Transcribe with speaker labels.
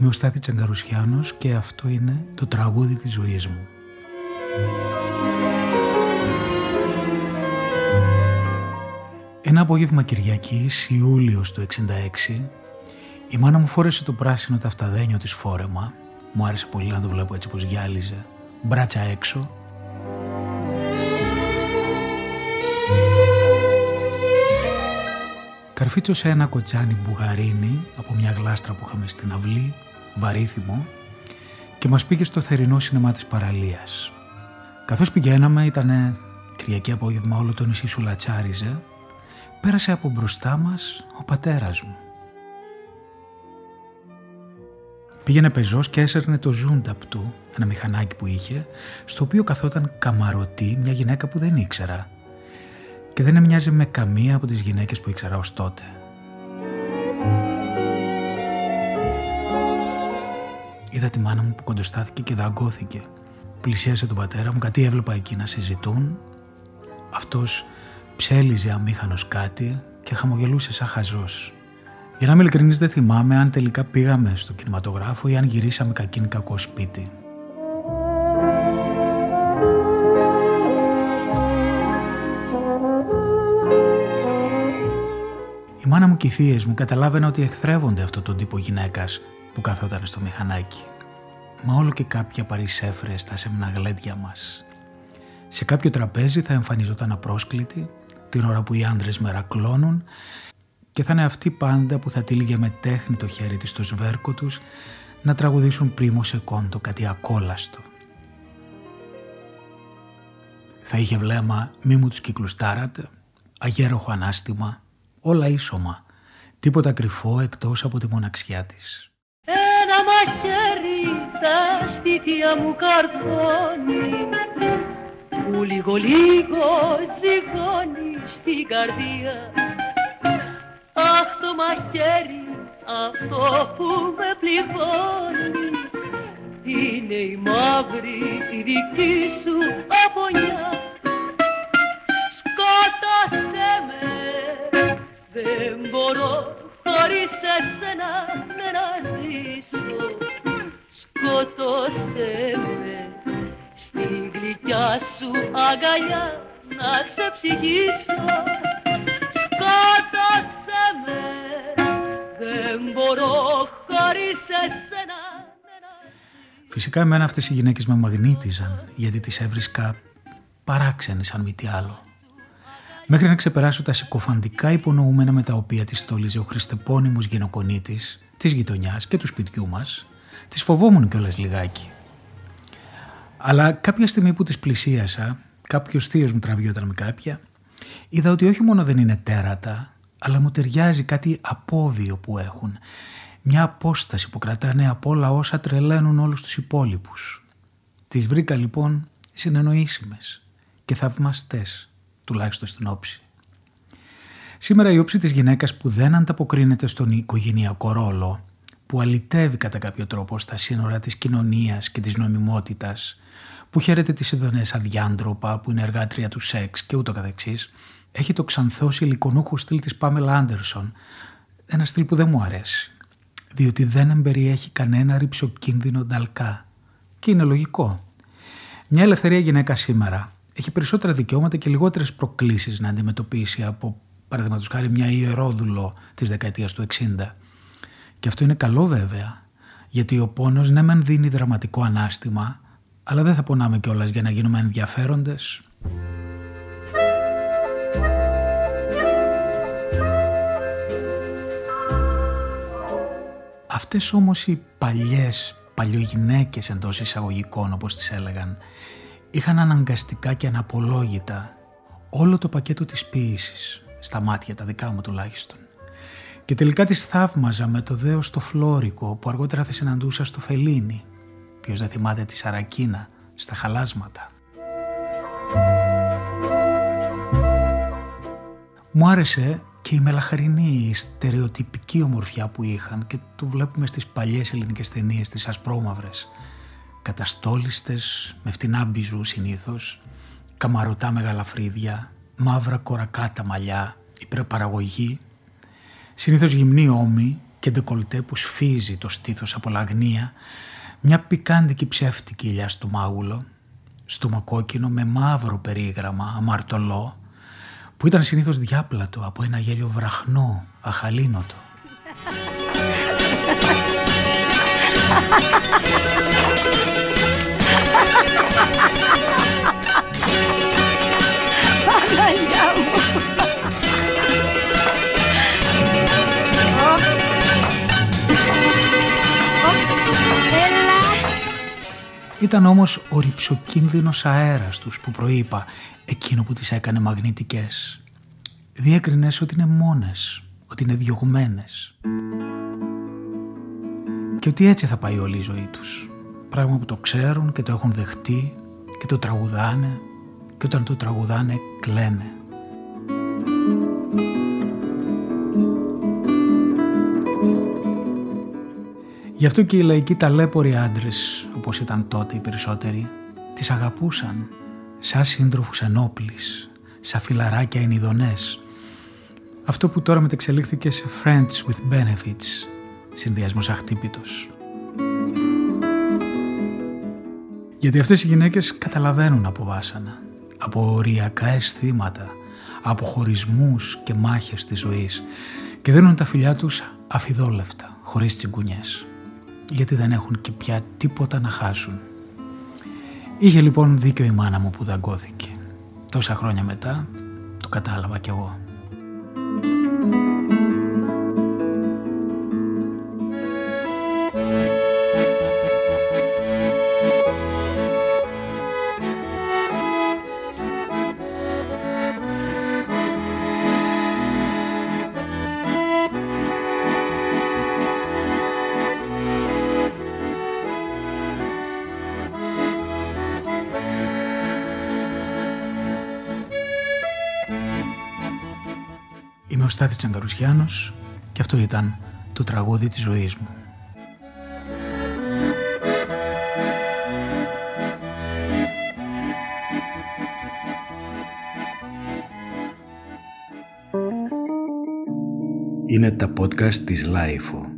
Speaker 1: Είμαι ο Στάθη Τσαγκαρουσιάνος και αυτό είναι το τραγούδι της ζωής μου. Ένα απόγευμα Κυριακής, Ιούλιος του 66, η μάνα μου φόρεσε το πράσινο ταυταδένιο της φόρεμα. Μου άρεσε πολύ να το βλέπω έτσι πως γυάλιζε. Μπράτσα έξω. Καρφίτσωσε ένα κοτσάνι μπουγαρίνι από μια γλάστρα που είχαμε στην αυλή, βαρύθιμο, και μας πήγε στο θερινό σινεμά της παραλίας. Καθώς πηγαίναμε, ήταν Κυριακή απόγευμα, όλο το νησί σου λατσάριζε, πέρασε από μπροστά μας ο πατέρας μου. Πήγαινε πεζός και έσερνε το ζούνταπ του, ένα μηχανάκι που είχε, στο οποίο καθόταν καμαρωτή μια γυναίκα που δεν ήξερα και δεν έμοιαζε με καμία από τις γυναίκες που ήξερα ως τότε. Είδα τη μάνα μου που κοντοστάθηκε και δαγκώθηκε. Πλησίασε τον πατέρα μου, κάτι έβλεπα εκεί να συζητούν. Αυτός ψέλιζε αμήχανος κάτι και χαμογελούσε σαν χαζός. Για να είμαι ειλικρινής δεν θυμάμαι αν τελικά πήγαμε στο κινηματογράφο ή αν γυρίσαμε κακήν κακό σπίτι. Η μάνα μου και οι θείες μου καταλάβαινα ότι εχθρεύονται αυτό τον τύπο γυναίκας που καθόταν στο μηχανάκι. Μα όλο και κάποια παρισέφρες στα σεμναγλέντια μας. Σε κάποιο τραπέζι θα εμφανιζόταν απρόσκλητη την ώρα που οι άντρες μερακλώνουν και θα είναι αυτή πάντα που θα τύλιγε με τέχνη το χέρι της στο σβέρκο τους να τραγουδήσουν πρίμο σε κόντο κάτι ακόλαστο. Θα είχε βλέμμα μη μου τους κυκλουστάρατε, αγέροχο ανάστημα, όλα ίσωμα, τίποτα κρυφό εκτός από τη μοναξιά της.
Speaker 2: Ένα μαχαίρι τα στήθια μου καρδώνει που λίγο λίγο ζυγώνει στην καρδία. Αχ το μαχαίρι αυτό που με πληγώνει είναι η μαύρη τη δική σου απονιά. Σκότωσέ με δεν μπορώ χωρίς εσένα να ζήσω Σκότωσέ με. Στη γλυκιά σου αγκαλιά να ξεψυχήσω. Σκότωσέ με. Δεν μπορώ χωρίς εσένα
Speaker 1: Φυσικά εμένα αυτές οι γυναίκες με μαγνήτιζαν γιατί τις έβρισκα παράξενη σαν μη τι άλλο. Μέχρι να ξεπεράσω τα συκοφαντικά υπονοούμενα με τα οποία τη στόλιζε ο χριστεπώνυμος γενοκονίτης της γειτονιάς και του σπιτιού μας, τις φοβόμουν κιόλας λιγάκι. Αλλά κάποια στιγμή που τις πλησίασα, κάποιος θείος μου τραβιόταν με κάποια, είδα ότι όχι μόνο δεν είναι τέρατα, αλλά μου ταιριάζει κάτι απόβιο που έχουν. Μια απόσταση που κρατάνε από όλα όσα τρελαίνουν όλους τους υπόλοιπους. Τις βρήκα λοιπόν συνεννοήσιμες και θαυμαστές τουλάχιστον στην όψη. Σήμερα η όψη της γυναίκας που δεν ανταποκρίνεται στον οικογενειακό ρόλο, που αλυτεύει κατά κάποιο τρόπο στα σύνορα της κοινωνίας και της νομιμότητας, που χαίρεται τις ειδονές αδιάντροπα, που είναι εργάτρια του σεξ και ούτω καθεξής, έχει το ξανθό σιλικονούχο στυλ της Πάμελα Άντερσον, ένα στυλ που δεν μου αρέσει, διότι δεν εμπεριέχει κανένα ρηψοκίνδυνο νταλκά. Και είναι λογικό. Μια ελευθερία γυναίκα σήμερα έχει περισσότερα δικαιώματα και λιγότερες προκλήσεις να αντιμετωπίσει από παραδείγματος χάρη μια ιερόδουλο της δεκαετίας του 60. Και αυτό είναι καλό βέβαια, γιατί ο πόνος ναι μεν δίνει δραματικό ανάστημα, αλλά δεν θα πονάμε κιόλας για να γίνουμε ενδιαφέροντες. Αυτές όμως οι παλιές παλιογυναίκες εντός εισαγωγικών όπως τις έλεγαν είχαν αναγκαστικά και αναπολόγητα όλο το πακέτο της ποίησης, στα μάτια τα δικά μου τουλάχιστον. Και τελικά τις θαύμαζα με το δέος στο Φλόρικο που αργότερα θα συναντούσα στο Φελίνι. Ποιος δεν θυμάται τη Σαρακίνα στα χαλάσματα. Μου άρεσε και η μελαχαρινή, η στερεοτυπική ομορφιά που είχαν και το βλέπουμε στις παλιές ελληνικές ταινίες, τις ασπρόμαυρες καταστόλιστες με φτηνά μπιζού συνήθως, καμαρωτά μεγαλαφρύδια, μαύρα κορακάτα μαλλιά, υπερπαραγωγή, συνήθως γυμνοί ώμοι, και ντεκολτέ που σφίζει το στήθος από λαγνία, μια πικάντικη ψεύτικη ηλιά στο μάγουλο, στο κόκκινο με μαύρο περίγραμμα, αμαρτωλό, που ήταν συνήθως διάπλατο από ένα γέλιο βραχνό, αχαλήνοτο. Ήταν όμως ο ρηψοκίνδυνος αέρας τους που προείπα εκείνο που τις έκανε μαγνητικές. Διέκρινες ότι είναι μόνες, ότι είναι διωγμένες. Και ότι έτσι θα πάει όλη η ζωή τους. Πράγμα που το ξέρουν και το έχουν δεχτεί και το τραγουδάνε και όταν το τραγουδάνε κλαίνε. Γι' αυτό και οι λαϊκοί ταλέποροι άντρες, όπως ήταν τότε οι περισσότεροι, τις αγαπούσαν σαν σύντροφους ενόπλης, σαν φιλαράκια ενιδονές. Αυτό που τώρα μετεξελίχθηκε σε Friends with Benefits, συνδυασμός αχτύπητος. Γιατί αυτές οι γυναίκες καταλαβαίνουν από βάσανα, από οριακά αισθήματα, από χωρισμούς και μάχες της ζωής και δίνουν τα φιλιά τους αφιδόλευτα, χωρίς τσιγκουνιές γιατί δεν έχουν και πια τίποτα να χάσουν. Είχε λοιπόν δίκιο η μάνα μου που δαγκώθηκε. Τόσα χρόνια μετά το κατάλαβα κι εγώ. Στάθης Τσαγκαρουσιάνος και αυτό ήταν το τραγούδι της ζωής μου. Είναι τα podcast της LiFO.